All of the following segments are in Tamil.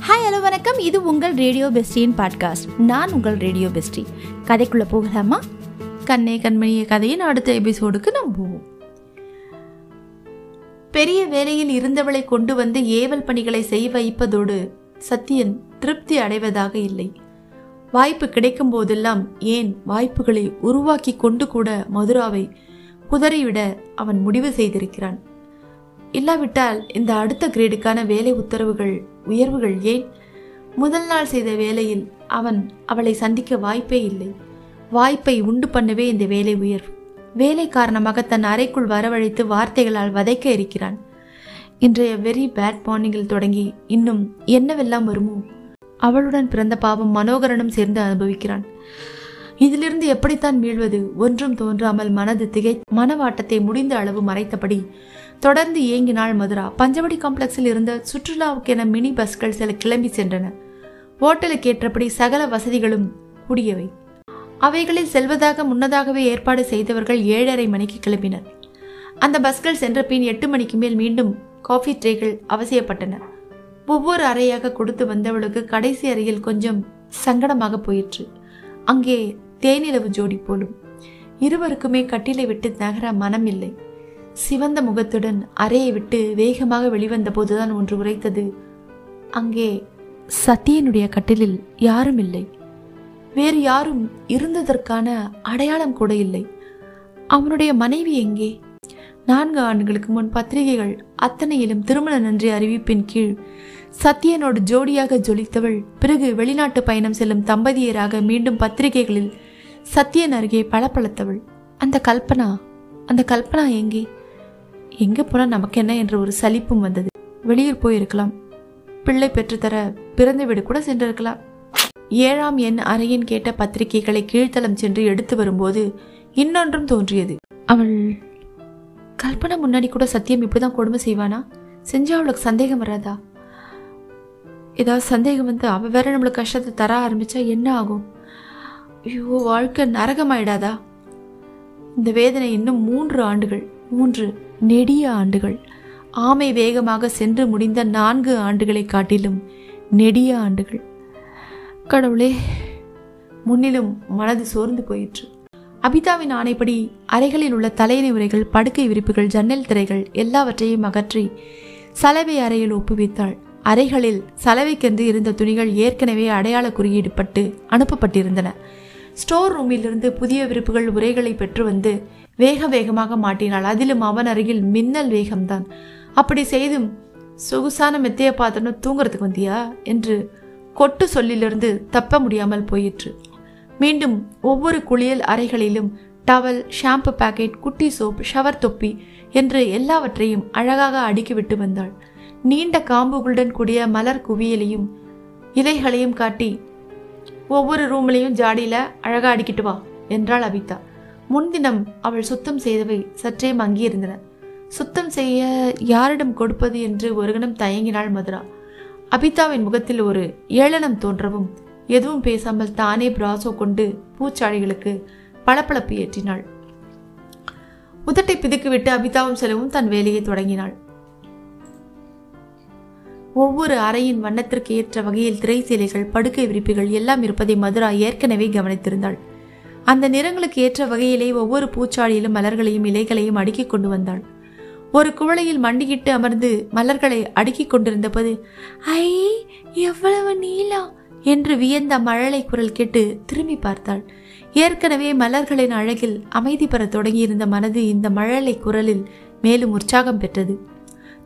ஹாய் ஹலோ வணக்கம். இது உங்கள் ரேடியோ பெஸ்டியின் பாட்காஸ்ட் நான் உங்கள் ரேடியோ பெஸ்டி கதைக்குள்ளே போகலாமா? கண்ணே கண்மணிய கதையின் அடுத்த எபிசோடுக்கு நாம் போவோம். பெரிய வேலையில் இருந்தவளை கொண்டு வந்து ஏவல் பணிகளை செய்ய வைப்பதோடு சத்தியன் திருப்தி அடைவதாக இல்லை. வாய்ப்பு கிடைக்கும் போதெல்லாம் ஏன் வாய்ப்புகளை உருவாக்கி கொண்டு கூட மதுராவை குதறிவிட அவன் முடிவு செய்திருக்கிறான். இல்லாவிட்டால் இந்த அடுத்த கிரேடுக்கான வேலை உத்தரவுகள் உயர்வுகள் ஏன்? முதல் நாள் செய்த வேலையில் அவன் அவளை சந்திக்க வாய்ப்பே இல்லை. வாய்ப்பை உண்டு பண்ணவே இந்த வேலை உயர்வு. வேலை காரணமாக தன் அறைக்குள் வரவழைத்து வார்த்தைகளால் வதைக்க இருக்கிறான். இன்றைய வெரி பேட் மார்னிங்கில் தொடங்கி இன்னும் என்னவெல்லாம் வருமோ? அவளுடன் பிறந்த பாவம் மனோகரனும் சேர்ந்து அனுபவிக்கிறான். இதிலிருந்து எப்படித்தான் மீள்வது ஒன்றும் தோன்றாமல் மனது திகை மனவாட்டத்தை முடிந்த அளவு மறைத்தபடி தொடர்ந்து இயங்கினாள் மதுரா. பஞ்சவடி காம்ப்ளெக்ஸில் இருந்த சுற்றுலாவுக்கென மினி பஸ்கள் சில கிளம்பி சென்றன. ஓட்டலுக்கு ஏற்றபடி சகல வசதிகளும் கூடியவை. அவைகளில் செல்வதாக முன்னதாகவே ஏற்பாடு செய்தவர்கள் ஏழரை மணிக்கு கிளம்பினர். அந்த பஸ்கள் சென்ற பின் எட்டு மணிக்கு மேல் மீண்டும் காஃபி ட்ரேகள் அவசியப்பட்டன. ஒவ்வொரு அறையாக கொடுத்து வந்தவளுக்கு கடைசி அறையில் கொஞ்சம் சங்கடமாக போயிற்று. அங்கே தேனிலவு ஜோடி போலும். இருவருக்குமே கட்டிலை விட்டு நகர மனம் இல்லை சிவந்த முகத்துடன் அறையை விட்டு வேகமாக வெளிவந்த போதுதான் ஒன்று உரைத்தது. அங்கே சத்தியனுடைய கட்டிலில் யாரும் இல்லை. வேறு யாரும் இருந்ததற்கான அடையாளம் கூட இல்லை. அவனுடைய மனைவி எங்கே? நான்கு ஆண்டுகளுக்கு முன் பத்திரிகைகள் அத்தனையிலும் திருமண நன்றி அறிவிப்பின் கீழ் சத்தியனோடு ஜோடியாக ஜொலித்தவள் பிறகு வெளிநாட்டு பயணம் செல்லும் தம்பதியராக மீண்டும் பத்திரிகைகளில் சத்தியன் அருகே பளபளத்தவள். அந்த கல்பனா அந்த கல்பனா எங்கே? எங்கே போனால் நமக்கு என்ன என்ற ஒரு சலிப்பும் வந்தது. வெளியூர் போயிருக்கலாம். பிள்ளை பெற்றுத்தர பிறந்த வீடு கூட சென்றிருக்கலாம். ஏழாம் எண் அறையின் கேட்ட பத்திரிகைகளை கீழ்த்தளம் சென்று எடுத்து வரும்போது இன்னொன்றும் தோன்றியது. அவள் கல்பனா முன்னாடி கூட சத்தியம் இப்படிதான் கொடுமை செய்வானா? செஞ்சா அவளுக்கு சந்தேகம் வராதா? ஏதாவது சந்தேகம் வந்து அவ வேற நம்மளுக்கு கஷ்டத்தை தர ஆரம்பிச்சா என்ன ஆகும்? ஐயோ வாழ்க்கை நரகமாயிடாதா? இந்த வேதனை இன்னும் மூன்று ஆண்டுகள். மூன்று நெடிய ஆண்டுகள். ஆமை வேகமாக சென்று முடிந்த நான்கு ஆண்டுகளை காட்டிலும் நெடிய ஆண்டுகள். கடவுளே முன்னிலும் மனது சோர்ந்து போயிற்று. அபிதாவின் ஆணைப்படி அறைகளில் உள்ள தலையணை உரைகள் படுக்கை விரிப்புகள் ஜன்னல் திரைகள் எல்லாவற்றையும் அகற்றி சலவை அறையில் ஒப்புவித்தாள் அறைகளில் சலவைக்கென்று இருந்த துணிகள் ஏற்கனவே அடையாள குறியீடுபட்டு அனுப்பப்பட்டிருந்தன. ஸ்டோர் ரூமிலிருந்து புதிய விருப்புகள் உரைகளை பெற்று வந்து வேக வேகமாக மாட்டினாள். அதிலும் அவன் அருகில் மின்னல் வேகம்தான். அப்படி செய்தும் சொகுசான மெத்தைய பாத்திரம் தூங்குறதுக்கு வந்தியா? என்று கொட்டு சொல்லிலிருந்து தப்ப முடியாமல் போயிற்று. மீண்டும் ஒவ்வொரு குளியல் அறைகளிலும் டவல் ஷாம்பு பாக்கெட் குட்டி சோப் ஷவர் தொப்பி என்று எல்லாவற்றையும் அழகாக அடுக்கிவிட்டு வந்தாள். நீண்ட காம்புகளுடன் கூடிய மலர் குவியலையும் இலைகளையும் காட்டி ஒவ்வொரு ரூம்லையும் ஜாடியில் அழகாக அடிக்கிட்டு வா என்றாள் அபிதா முன்தினம் அவள் சுத்தம் செய்தவை சற்றே மங்கியிருந்தன. சுத்தம் செய்ய யாரிடம் கொடுப்பது என்று ஒரு கணம் தயங்கினாள் மதுரா. அபிதாவின் முகத்தில் ஒரு ஏளனம் தோன்றவும் எதுவும் பேசாமல் தானே பிராசோ கொண்டு பூச்சாடிகளுக்கு பளபளப்பு ஏற்றினாள். உதட்டை பிதுக்கிவிட்டு அபிதாவும் செலவும் தன் வேலையை தொடங்கினாள். ஒவ்வொரு அறையின் வண்ணத்திற்கு ஏற்ற வகையில் திரை சீலைகள் படுக்கை விரிப்புகள் எல்லாம் இருப்பதை மதுரா ஏற்கனவே கவனித்திருந்தாள். அந்த நிறங்களுக்கு ஏற்ற வகையிலே ஒவ்வொரு பூச்சாடியிலும் மலர்களையும் இலைகளையும் அடுக்கிக் கொண்டு வந்தாள். ஒரு குவளையில் மண்டியிட்டு அமர்ந்து மலர்களை அடுக்கிக் கொண்டிருந்த போது ஐ எவ்வளவு நீளம்! என்று வியந்த மழலை குரல் கேட்டு திரும்பி பார்த்தாள். ஏற்கனவே மலர்களின் அழகில் அமைதி பெறத் தொடங்கியிருந்த மனது இந்த மழலை குரலில் மேலும் உற்சாகம் பெற்றது.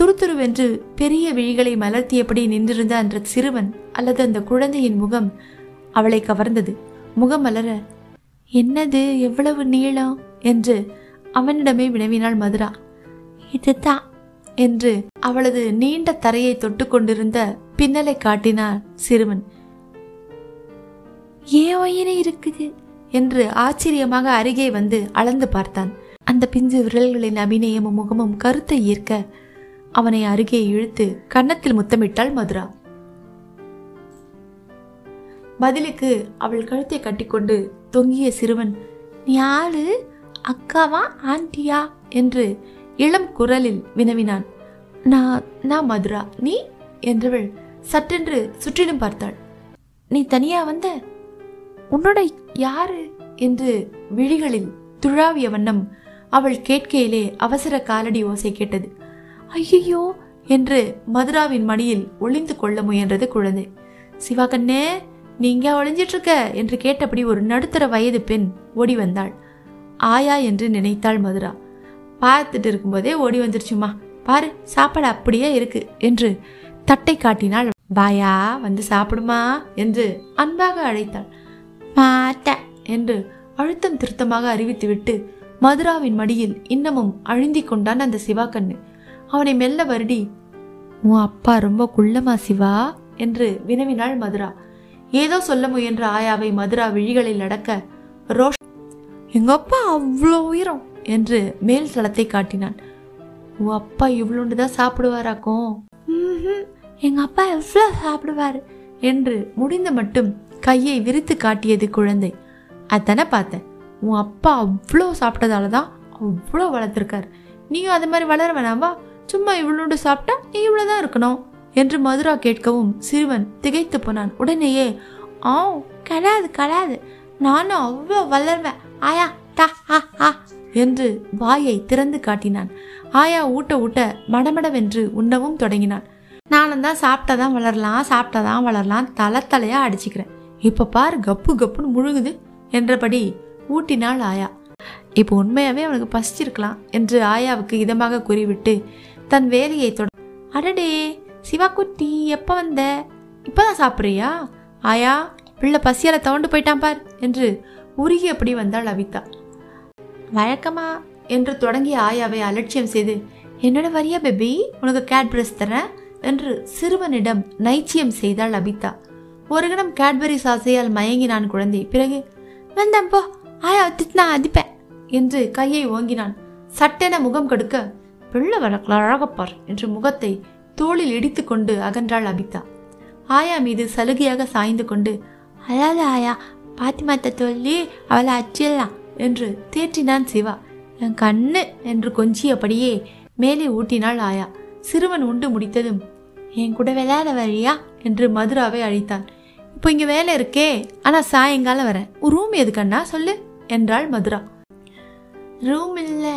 துருதுருவென்று பெரிய விழிகளை மலர்த்தியபடி நின்றிருந்த அந்த சிறுவன் அல்லது அந்த குழந்தையின் முகம் அவளை கவர்ந்தது. முகம் மலர என்னது எவ்வளவு நீளம்? என்று அவனிடமே வினவினாள் மதுரா. இதுதான் என்று அவளது நீண்ட தரையை தொட்டு கொண்டிருந்த பின்னலை காட்டினார் சிறுவன். ஏன் உயிரை இருக்குது? என்று ஆச்சரியமாக அருகே வந்து அளந்து பார்த்தான். அந்த பிஞ்சு விரல்களின் அபிநயமும் முகமும் கருத்தை ஈர்க்க அவனை அருகே இழுத்து கன்னத்தில் முத்தமிட்டாள் மதுரா. பதிலுக்கு அவள் கழுத்தை கட்டிக்கொண்டு தொங்கிய சிறுவன் நீ யாரு அக்காவா ஆண்டியா? என்று இளம் குரலில் வினவினான். நான் நான் மதுரா நீ? என்றவள் சற்றென்று சுற்றிலும் பார்த்தாள். நீ தனியா வந்த? உன்னோட யாரு? என்று விழிகளில் துழாவிய வண்ணம் அவள் கேட்கையிலே அவசர காலடி ஓசை கேட்டது. ஐயையோ! என்று மதுராவின் மடியில் ஒளிந்து கொள்ள முயன்றது குழந்தை. சிவா கண்ணே நீங்க ஒளிஞ்சிட்டு இருக்க என்று கேட்டபடி ஒரு நடுத்தர வயது பெண் ஓடி வந்தாள். ஆயா என்று நினைத்தாள் மதுரா. பார்த்துட்டு இருக்கும்போதே ஓடி வந்துருச்சுமா பாரு சாப்பாடு அப்படியே இருக்கு என்று தட்டை காட்டினாள். வாயா வந்து சாப்பிடுமா என்று அன்பாக அழைத்தாள். மாட்ட என்று அழுத்தம் திருத்தமாக அறிவித்துவிட்டு மதுராவின் மடியில் இன்னமும் அழுந்தி கொண்டான் அந்த சிவாக்கண்ணு அவனை மெல்ல வருடி உன் அப்பா ரொம்ப குள்ளமா சிவா? என்று வினவினாள் மதுரா. ஏதோ சொல்ல முயன்ற ஆயாவை மதுரா விழிகளில் அடக்க ரோஷ் எங்க அப்பா அவ்வளோ உயரம்? என்று மேல் தளத்தை காட்டினான். உன் அப்பா இவ்வளோண்டு தான் சாப்பிடுவாராக்கும் "ம்ஹும், எங்க அப்பா எவ்வளோ சாப்பிடுவாரு? என்று முடிந்த மட்டும் கையை விரித்து காட்டியது குழந்தை. அதானே பார்த்தேன். உன் அப்பா அவ்வளோ சாப்பிட்டதால தான் அவ்வளோ வளர்த்துருக்காரு. நீயும் அது மாதிரி வளர வேணாமா சும்மா இவ்வளோண்டு சாப்பிட்டா நீ இவ்வளோதான் இருக்கணும். என்று மதுரா கேட்கவும் சிறுவன் திகைத்து போனான். உடனேயே ஆ கிடையாது கிடையாது நானும் அவ்வளோ வளர்வேன். ஆயா டா ஆ ஆ என்று வாயை திறந்து காட்டினான். ஆயா ஊட்ட ஊட்ட மடமடவென்று உண்ணவும் தொடங்கினான். நானும் தான் சாப்பிட்டாதான் வளரலாம் சாப்பிட்டாதான் வளரலாம் தலை தலையா அடிச்சுக்கிறேன். இப்ப பாரு கப்பு கப்புன்னு முழுகுது என்றபடி ஊட்டினாள் ஆயா. இப்போ உண்மையாவே அவனுக்கு பசிச்சிருக்கலாம் என்று ஆயாவுக்கு இதமாக கூறிவிட்டு தன் வேலையை தொட அடடே சிவா குட்டி எப்போ வந்த? இப்பதான் சாப்பிட்றியா? ஆயா பிள்ளை பசியால தவண்டு போயிட்டான் பார் என்று உருகி அப்படி வந்தாள் அவிதா. வழக்கமா என்று தொடங்கிய ஆயாவை அலட்சியம் செய்து என்னோட வரியா பேபி? உனக்கு கேட்பரிஸ் தரேன் என்று சிறுவனிடம் நைச்சியம் செய்தாள் அபிதா ஒரு கணம் கேட்பரி சாசையால் மயங்கினான் குழந்தை. பிறகு வந்தேன் போ ஆயா திட்டினா அடிப்பேன் என்று கையை ஓங்கினான். சட்டென முகம் கடுக்க பிள்ளை வழக்கில் அழகப்பார் என்று முகத்தை தோளில் இடித்துக்கொண்டு அகன்றாள் அபிதா. ஆயா மீது சலுகையாக சாய்ந்து கொண்டு அழாத ஆயா பாத்திமாத்த தோல்லி அவளை அச்சிடலாம் என்று தேற்றினான் சிவா. என் கண்ணு என்று கொஞ்சியபடியே மேலே ஊட்டினாள் ஆயா. சிறுவன் உண்டு முடித்ததும் என் கூட விளையாட வரியா என்று மதுராவை அழைத்தான். இப்போ இங்கே வேலை இருக்கே ஆனால் சாயங்காலம் வரேன். உன் ரூம் எதுக்கண்ணா சொல்லு என்றாள் மதுரா. ரூம் இல்லை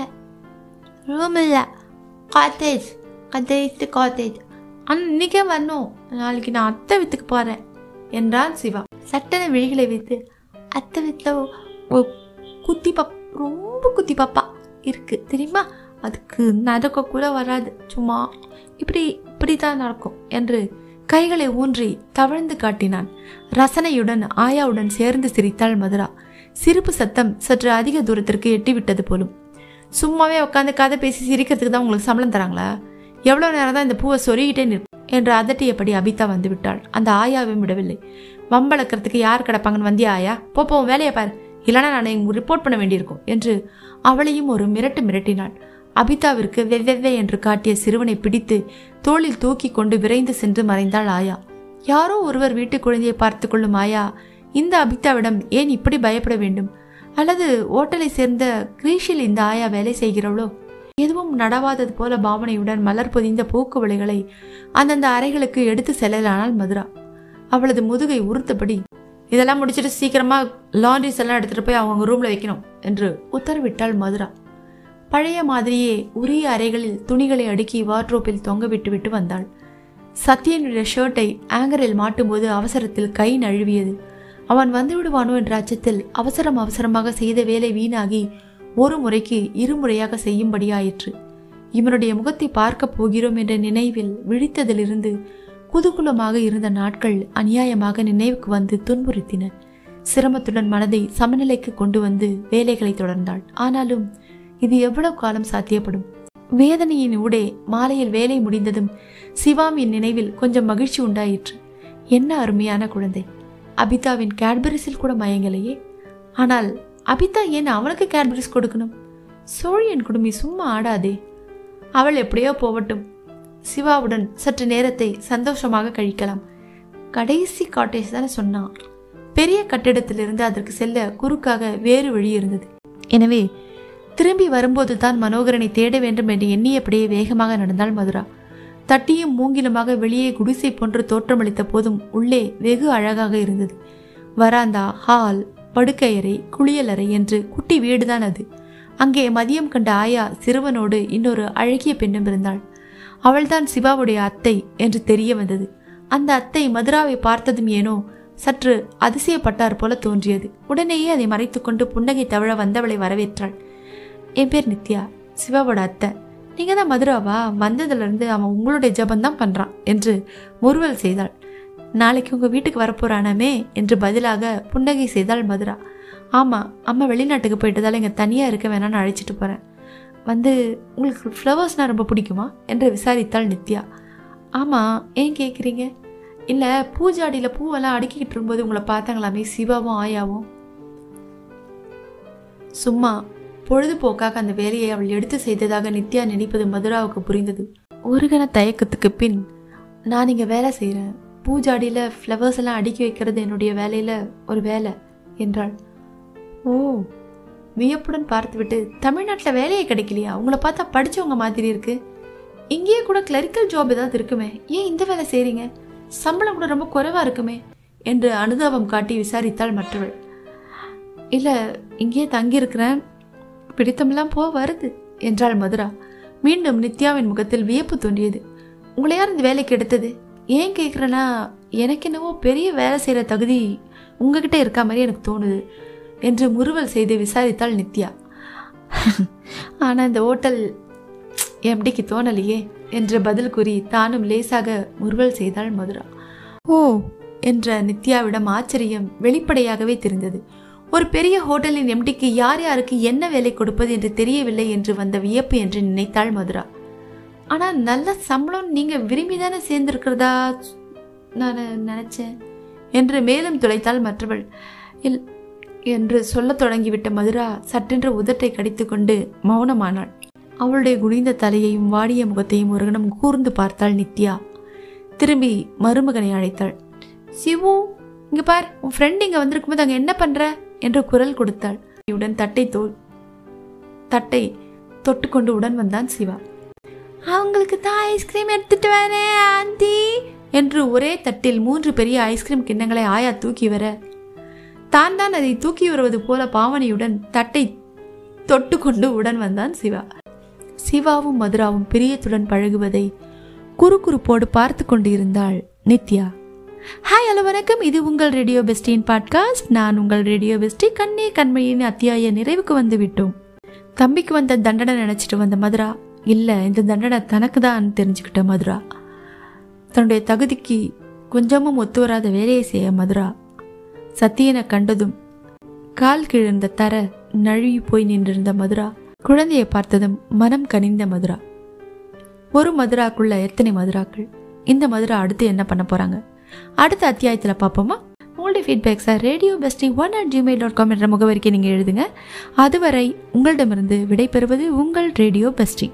ரூம் இல்லை காத்தேஜ் கதைத்து காத்தேஜ் ஆனால் இன்னைக்கே வரணும் நாளைக்கு நான் அத்தை வீட்டுக்கு போறேன் என்றான் சிவா. சட்டன விழிகளை வைத்து அத்தை வீட்டில் குத்தி பாப் ரொம்ப குத்தி பாப்பா இருக்கு. தெரியுமா? அதுக்கு நடக்க கூட வராது. சும்மா இப்படி இப்படி தான் நடக்கும் என்று கைகளை ஊன்றி தவழ்ந்து காட்டினான். ரசனையுடன் ஆயாவுடன் சேர்ந்து சிரித்தாள் மதுரா. சிரிப்பு சத்தம் சற்று அதிக தூரத்திற்கு எட்டிவிட்டது போலும். சும்மாவே உட்காந்து கதை பேசி சிரிக்கிறதுக்கு தான் உங்களுக்கு சம்பளம் தராங்களா? எவ்வளோ நேரம் தான் இந்த பூவை சொருகிட்டே நிற்கும் என்று அதட்டியபடி அபிதா வந்து விட்டாள் அந்த ஆயாவையும் விடவில்லை. வம்பளக்கிறதுக்கு யார் கிடப்பாங்கன்னு வந்தியா ஆயா? போ போ வேலையை பார். இல்லைனா நான் இங்க ரிப்போர்ட் பண்ண வேண்டியிருக்கும் என்று அவளையும் ஒரு மிரட்டு மிரட்டினாள். அபிதாவிற்கு வெவ்வெவ்வே என்று காட்டிய சிறுவனை பிடித்து தோளில் தூக்கி கொண்டு விரைந்து சென்று மறைந்தாள் ஆயா. யாரோ ஒருவர் வீட்டு குழந்தையை பார்த்து கொள்ளும் ஆயா இந்த அபிதாவிடம் ஏன் இப்படி பயப்பட வேண்டும்? அல்லது ஓட்டலை சேர்ந்த கிரீஷில் இந்த ஆயா வேலை செய்கிறவளோ எதுவும் நடவாதது போல பாவனையுடன் மலர் பொதிந்த பூக்கு வழிகளை அந்தந்த அறைகளுக்கு எடுத்து செல்லலானால் மதுரா. அவளது முதுகை உறுத்தபடி இதெல்லாம் முடிச்சிட்டு சீக்கிரமா லாண்ட்ரிஸ் எல்லாம் எடுத்துட்டு போய் அவங்க ரூம்ல வைக்கணும் என்று உத்தரவிட்டாள் மதுரா. பழைய மாதிரியே உரிய அறைகளில் துணிகளை அடுக்கி வார்ட்ரோப்பில் தொங்க விட்டு விட்டு வந்தாள். சத்யனுடைய ஷர்ட்டை ஆங்கரில் மாட்டும்போது அவசரத்தில் கை நழுவியது. அவன் வந்து விடுவானோ? என்ற அச்சத்தில் அவசரம் அவசரமாக செய்த வேலை வீணாகி ஒரு முறைக்கு இருமுறையாக செய்யும்படியாயிற்று. இவனுடைய முகத்தை பார்க்கப் போகிறோம் என்ற நினைவில் விழித்ததிலிருந்து குதூகுலமாக இருந்த நாட்கள் அநியாயமாக நினைவுக்கு வந்து துன்புறுத்தின. சிரமத்துடன் மனதை சமநிலைக்கு கொண்டு வந்து வேலைகளை தொடர்ந்தாள். ஆனாலும் இது எவ்வளவு காலம் சாத்தியப்படும்? வேதனையின் ஊடே மாலையில் வேலை முடிந்ததும் சிவாமியின் நினைவில் கொஞ்சம் மகிழ்ச்சி உண்டாயிற்று. என்ன அருமையான குழந்தை. அபிதாவின் கேட்பரிஸில் கூட மயங்கலையே. ஆனால் அபிதா ஏன் அவனுக்கு கேட்பரிஸ் கொடுக்கணும்? சோழியன் குடுமி சும்மா ஆடாதே. அவள் எப்படியோ போகட்டும். சிவாவுடன் சற்று நேரத்தை சந்தோஷமாக கழிக்கலாம். கடைசி காட்டேஜ் தானே சொன்னான் பெரிய கட்டிடத்திலிருந்து அதற்கு செல்ல குறுக்காக வேறு வழி இருந்தது. எனவே திரும்பி வரும்போது தான் மனோகரனை தேட வேண்டும் என்று எண்ணியபடியே வேகமாக நடந்தாள் மதுரா. தட்டியும் மூங்கிலுமாக வெளியே குடிசை போன்று தோற்றமளித்த போதும் உள்ளே வெகு அழகாக இருந்தது. வராந்தா ஹால் படுக்கையறை குளியலறை என்று குட்டி வீடுதான் அது. அங்கே மதியம் கண்ட ஆயா சிறுவனோடு இன்னொரு அழகிய பெண்ணும் இருந்தாள். அவள்தான் சிவாவுடைய அத்தை என்று தெரிய வந்தது. அந்த அத்தை மதுராவை பார்த்ததும் ஏனோ சற்று அதிசயப்பட்டார் போல தோன்றியது. உடனேயே அதை மறைத்துக்கொண்டு புன்னகை தவழ வந்தவளை வரவேற்றாள். என் பேர் நித்யா சிவாவோட அத்தை. நீங்க தான் மதுராவா? வந்ததுல இருந்து அவன் உங்களுடைய ஜபந்தான் பண்றான் என்று முறுவல் செய்தாள். நாளைக்கு உங்கள் வீட்டுக்கு வரப்போறானாமே என்று பதிலாக புன்னகை செய்தாள் மதுரா. ஆமாம் அம்மா வெளிநாட்டுக்கு போயிட்டதால் இங்கே தனியாக இருக்க வேணாம்னு அழைச்சிட்டு போகிறேன் வந்து உங்களுக்கு ஃப்ளவர்ஸ்னால் ரொம்ப பிடிக்குமா? என்று விசாரித்தாள் நித்யா. ஆமாம் ஏன் கேட்குறீங்க இல்லை பூஜாடியில் பூவெல்லாம் அடுக்கிக்கிட்டு இருக்கும்போது உங்களை பார்த்தாங்களாமே சிவாவும் ஆயாவும்? சும்மா பொழுதுபோக்காக அந்த வேலையை அவள் எடுத்து செய்ததாக நித்யா நினைப்பது மதுராவுக்கு புரிந்தது. ஒரு கண தயக்கத்துக்கு பின் நான் இங்கே வேலை செய்கிறேன் பூஜாடியில் ஃப்ளவர்ஸ் எல்லாம் அடுக்கி வைக்கிறது என்னுடைய வேலையில் ஒரு வேலை என்றாள். ஓ வியப்புடன் பார்த்துவிட்டு தமிழ்நாட்டில் வேலையே கிடைக்கலையா? உங்களை பார்த்தா படித்தவங்க மாதிரி இருக்கு. இங்கேயே கூட கிளரிக்கல் ஜாப் ஏதாவது இருக்குமே? ஏன் இந்த வேலை செய்கிறீங்க சம்பளம் கூட ரொம்ப குறைவாக இருக்குமே? என்று அனுதாபம் காட்டி விசாரித்தாள் மற்றவள். இல்லை இங்கேயே தங்கியிருக்கிறேன். பிடித்தமெல்லாம் போக வருது என்றாள் மதுரா. மீண்டும் நித்யாவின் முகத்தில் வியப்பு தோன்றியது. உங்களை யார் இந்த வேலைக்கு எடுத்தது? ஏன் கேட்குறேன்னா எனக்கு என்னவோ பெரிய வேலை செய்கிற தகுதி உங்ககிட்ட இருக்கா மாதிரி எனக்கு தோணுது என்று முறுவல் செய்து விசாரித்தாள் நித்யா. ஆனால் இந்த ஹோட்டல் எம்டிக்கு தோணலையே என்று பதில் கூறி தானும் லேசாக முறுவல் செய்தாள் மதுரா. ஓ என்ற நித்யாவிடம் ஆச்சரியம் வெளிப்படையாகவே தெரிந்தது. ஒரு பெரிய ஹோட்டலின் எம்டிக்கு யார் யாருக்கு என்ன வேலை கொடுப்பது என்று தெரியவில்லை என்று வந்த வியப்பு என்று நினைத்தாள் மதுரா. ஆனால் நல்ல சம்பளம் நீங்கள் விரும்பி தானே சேர்ந்திருக்கிறதா நான் நினச்சேன். என்று மேலும் துளைத்தாள் மற்றவள். இல் என்று சொல்லத் தொடங்கிவிட்ட மதுரா சட்டென்று உதட்டை கடித்துக்கொண்டு மௌனமானாள். அவளுடைய குனிந்த தலையையும் வாடிய முகத்தையும் ஒரு கணம் கூர்ந்து பார்த்தாள் நித்யா. திரும்பி மருமகனை அழைத்தாள். சிவு இங்க பார் உன் ஃப்ரெண்ட் இங்க வந்திருக்கும் போது அங்க என்ன பண்ற? என்று குரல் கொடுத்தாள். உடன் தட்டை தோல் தட்டை தொட்டுக்கொண்டு உடன் வந்தான் சிவா. அவங்களுக்கு தான் ஐஸ்கிரீம் எடுத்துட்டு வரேன் ஆண்டி. என்று ஒரே தட்டில் மூன்று பெரிய ஐஸ்கிரீம் கிண்ணங்களை ஆயா தூக்கி வர. தான் தான் அதை தூக்கி வருவது போல பாவனையுடன் தட்டை தொட்டுக்கொண்டு உடன் வந்தான் சிவா. சிவாவும் மதுராவும் பிரியத்துடன் பழகுவதை குறுகுறுப்போடு பார்த்து கொண்டிருந்தாள் நித்யா. ஹாய் ஹலோ வணக்கம். இது உங்கள் ரேடியோ பெஸ்டியின் பாட்காஸ்ட் நான் உங்கள் ரேடியோ பெஸ்டி கண்ணே கண்மையின் அத்தியாய நிறைவுக்கு வந்து விட்டோம் தம்பிக்கு வந்த தண்டனை நினைச்சிட்டு வந்த மதுரா இல்லை இந்த தண்டனை தனக்கு தான் தெரிஞ்சுக்கிட்ட மதுரா. தன்னுடைய தகுதிக்கு கொஞ்சமும் ஒத்து வராத வேலையை செய்ய மதுரா. சத்தியனை கண்டதும் கால் கிழந்த தர நழுவி போய் நின்றிருந்த மதுரா. குழந்தையை பார்த்ததும் மனம் கனிந்த மதுரா. ஒரு மதுராக்குள்ள எத்தனை மதுராக்கள்? இந்த மதுரா அடுத்து என்ன பண்ண போறாங்க? அடுத்த அத்தியாயத்தில் பார்ப்போமா? உங்களுடைய ஃபீட்பேக்ஸை radio bestie one at Gmail dot com என்ற முகவரிக்கு நீங்கள் எழுதுங்க. அதுவரை உங்களிடமிருந்து விடைபெறுவது உங்கள் ரேடியோ பெஸ்டி.